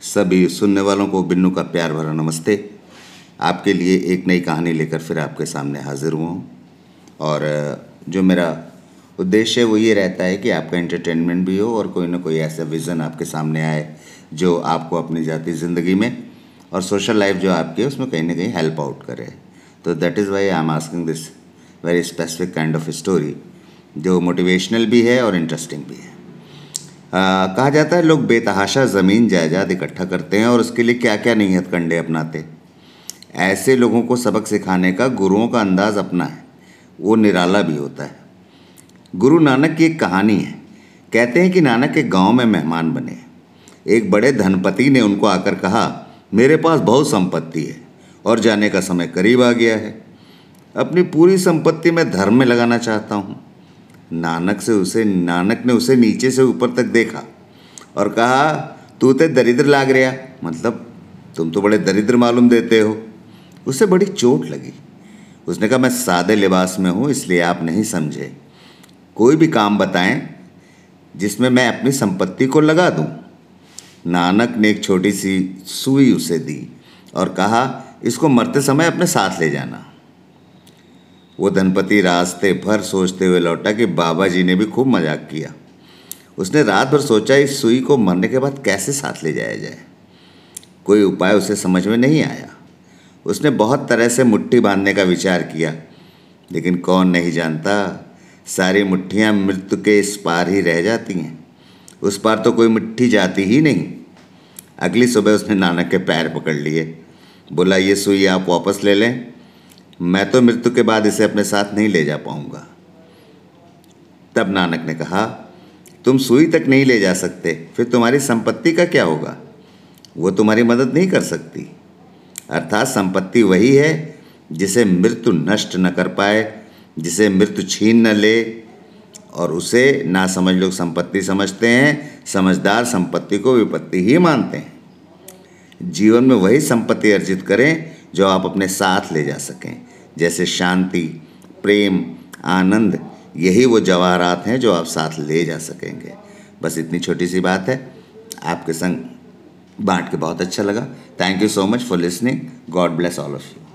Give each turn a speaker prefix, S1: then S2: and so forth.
S1: सभी सुनने वालों को बिन्नू का प्यार भरा नमस्ते। आपके लिए एक नई कहानी लेकर फिर आपके सामने हाजिर हुआ हूँ। और जो मेरा उद्देश्य है वो ये रहता है कि आपका एंटरटेनमेंट भी हो और कोई ना कोई ऐसा विज़न आपके सामने आए जो आपको अपनी जाती ज़िंदगी में और सोशल लाइफ जो आपकी है उसमें कहीं ना कहीं हेल्प आउट करे। तो that is why I am asking this very specific kind of story जो मोटिवेशनल भी है और इंटरेस्टिंग भी है। कहा जाता है, लोग बेतहाशा ज़मीन, जायदाद इकट्ठा करते हैं और उसके लिए क्या क्या नहीं हथकंडे अपनाते ऐसे लोगों को सबक सिखाने का, गुरुओं का अंदाज़ अपना है। वो निराला भी होता है। गुरु नानक की एक कहानी है। कहते हैं कि नानक एक गाँव में मेहमान बने एक बड़े धनपति ने उनको आकर कहा, मेरे पास बहुत संपत्ति है और जाने का समय करीब आ गया है। अपनी पूरी संपत्ति में धर्म में लगाना चाहता हूँ। नानक से उसे, नानक ने उसे नीचे से ऊपर तक देखा और कहा, तू तो दरिद्र लाग रहा मतलब तुम तो बड़े दरिद्र मालूम देते हो। उसे बड़ी चोट लगी। उसने कहा, मैं सादे लिबास में हूँ, इसलिए आप नहीं समझे। कोई भी काम बताएँ, जिसमें मैं अपनी संपत्ति को लगा दूँ। नानक ने एक छोटी सी सुई उसे दी और कहा, इसको मरते समय अपने साथ ले जाना। वो धनपति रास्ते भर सोचते हुए लौटा कि बाबा जी ने भी खूब मज़ाक किया। उसने रात भर सोचा, इस सुई को मरने के बाद कैसे साथ ले जाया जाए? कोई उपाय उसे समझ में नहीं आया। उसने बहुत तरह से मुट्ठी बांधने का विचार किया, लेकिन कौन नहीं जानता, सारी मुट्ठियाँ मृत्यु के इस पार ही रह जाती हैं। उस पार तो कोई मुट्ठी जाती ही नहीं। अगली सुबह उसने नानक के पैर पकड़ लिए। बोला, ये सुई आप वापस ले लें। मैं तो मृत्यु के बाद इसे अपने साथ नहीं ले जा पाऊँगा। तब नानक ने कहा, तुम सुई तक नहीं ले जा सकते, फिर तुम्हारी संपत्ति का क्या होगा? वो तुम्हारी मदद नहीं कर सकती। अर्थात संपत्ति वही है, जिसे मृत्यु नष्ट न कर पाए, जिसे मृत्यु छीन न ले, और उसे ना समझ लोग संपत्ति समझते हैं, समझदार संपत्ति को विपत्ति ही मानते हैं। जीवन में वही संपत्ति अर्जित करें जो आप अपने साथ ले जा सकें। जैसे शांति, प्रेम, आनंद, यही वो जवाहरात हैं जो आप साथ ले जा सकेंगे। बस इतनी छोटी सी बात है। आपके संग बांट के बहुत अच्छा लगा। Thank you so much for listening God bless all of you